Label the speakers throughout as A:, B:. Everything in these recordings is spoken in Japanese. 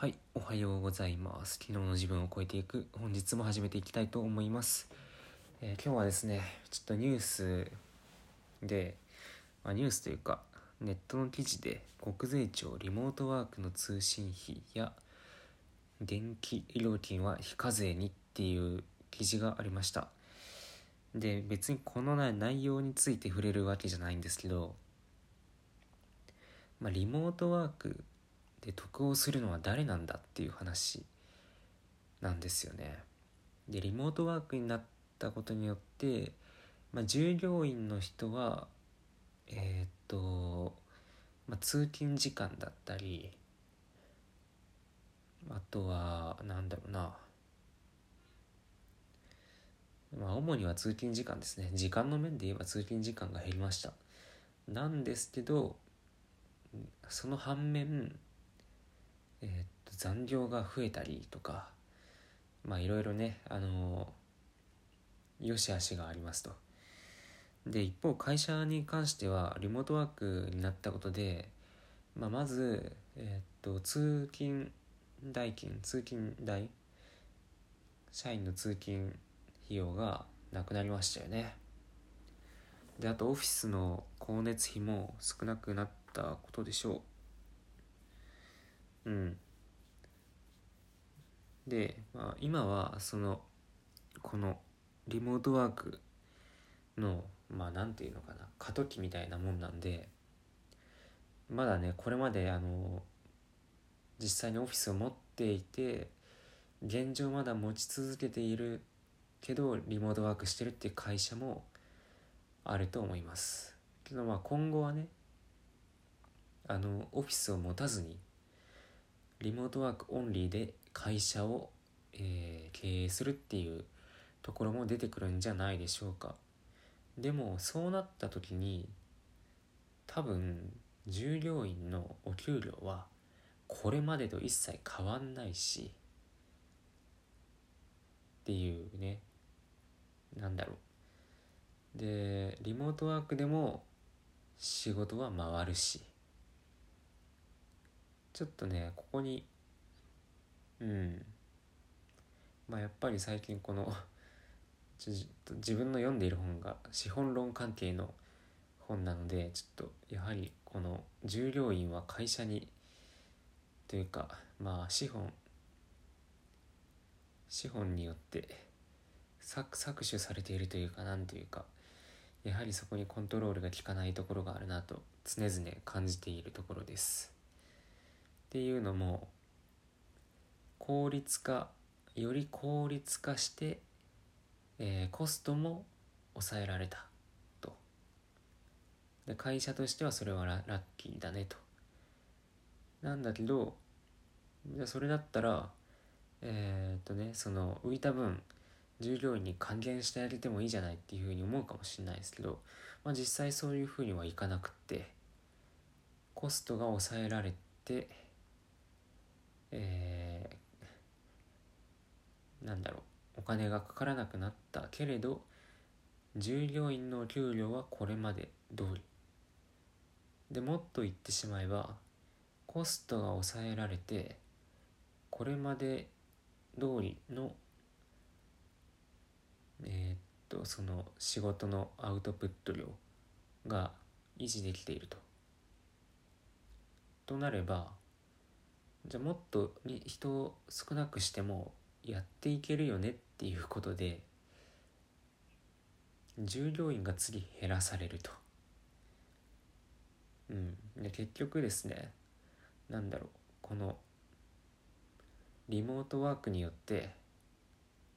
A: はい、おはようございます。昨日の自分を超えていく、本日も始めていきたいと思います。えー今日はですね、ちょっとニュースで、まあ、ニュースというか、ネットの記事で、国税庁リモートワークの通信費や電気料金は非課税にっていう記事がありました。で、別にこの内容について触れるわけじゃないんですけど、まあ、リモートワークで得をするのは誰なんだっていう話なんですよね。でリモートワークになったことによって、まあ、従業員の人はえーっと、まあ、通勤時間だったりあとはなんだろうな。まあ主には通勤時間ですね。時間の面で言えば通勤時間が減りました。なんですけどその反面えーっと残業が増えたりとかまあいろいろねあの良し悪しがありますと。で一方会社に関してはリモートワークになったことで、まあ、まず、えーっと通勤代金通勤代社員の通勤費用がなくなりましたよね。であとオフィスの光熱費も少なくなったことでしょう。うん。で、まあ、今はそのこのリモートワークのまあなんていうのかな過渡期みたいなもんなんでまだねこれまであの実際にオフィスを持っていて現状まだ持ち続けているけどリモートワークしてるっていう会社もあると思います。けどまあ今後はねあのオフィスを持たずにリモートワークオンリーで会社を、えー経営するっていうところも出てくるんじゃないでしょうか。でもそうなった時に多分従業員のお給料はこれまでと一切変わんないしっていうね。なんだろう。でリモートワークでも仕事は回るし。ちょっとねここにうんまあやっぱり最近この自分の読んでいる本が資本論関係の本なのでちょっとやはりこの従業員は会社にというかまあ資本資本によって搾搾取されているというかなんというかやはりそこにコントロールが効かないところがあるなと常々感じているところです。っていうのも効率化より効率化して、えーコストも抑えられたと。で会社としてはそれはラッキーだねと。なんだけどじゃそれだったらえーっとねその浮いた分従業員に還元してあげてもいいじゃないっていうふうに思うかもしれないですけど、まあ、実際そういうふうにはいかなくってコストが抑えられてえーなんだろうお金がかからなくなったけれど従業員の給料はこれまで通りでもっと言ってしまえばコストが抑えられてこれまで通りのえーっとその仕事のアウトプット量が維持できていると。となればじゃあもっとに人を少なくしてもやっていけるよねっていうことで従業員が次減らされると。うん、で結局ですねなんだろうこのリモートワークによって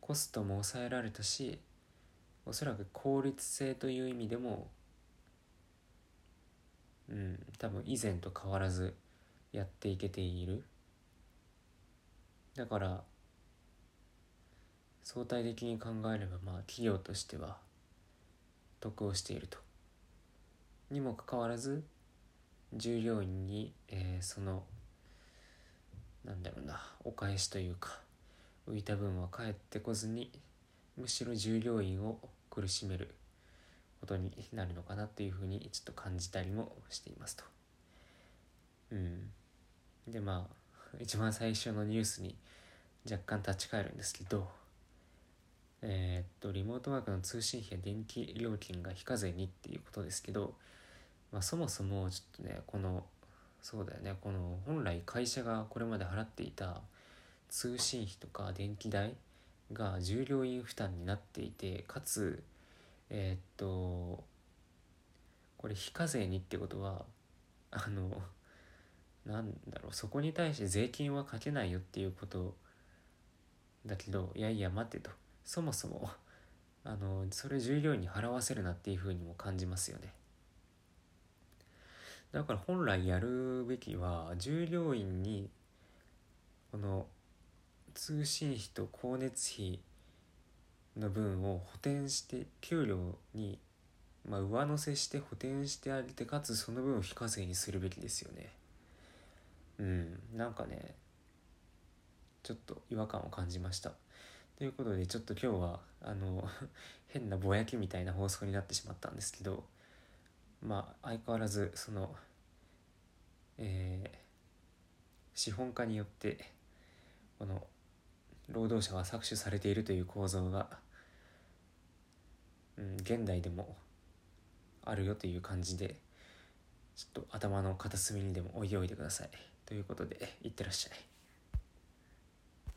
A: コストも抑えられたしおそらく効率性という意味でもうん多分以前と変わらずやっていけているだから相対的に考えればまあ企業としては得をしているとにもかかわらず従業員に、えーそのなんだろうなお返しというか浮いた分は返ってこずにむしろ従業員を苦しめることになるのかなっていうふうにちょっと感じたりもしていますと。うん、でまあ一番最初のニュースに若干立ち返るんですけどえー、っとリモートワークの通信費や電気料金が非課税にっていうことですけど、まあ、そもそもちょっとねこのそうだよねこの本来会社がこれまで払っていた通信費とか電気代が従業員負担になっていてかつえー、っとこれ非課税にってことはあのなんだろうそこに対して税金はかけないよっていうことだけどいやいや待てと。そもそもあのそれ従業員に払わせるなっていうふうにも感じますよね。だから本来やるべきは従業員にこの通信費と光熱費の分を補填して給料にまあ上乗せして補填してあげてかつその分を非課税にするべきですよね。うんなんかねちょっと違和感を感じました。ということでちょっと今日はあの 変なぼやきみたいな放送になってしまったんですけどまあ相変わらずそのえー、資本家によってこの労働者は搾取されているという構造が、うん、現代でもあるよという感じでちょっと頭の片隅にでも置いておいてくださいということでいってらっしゃい。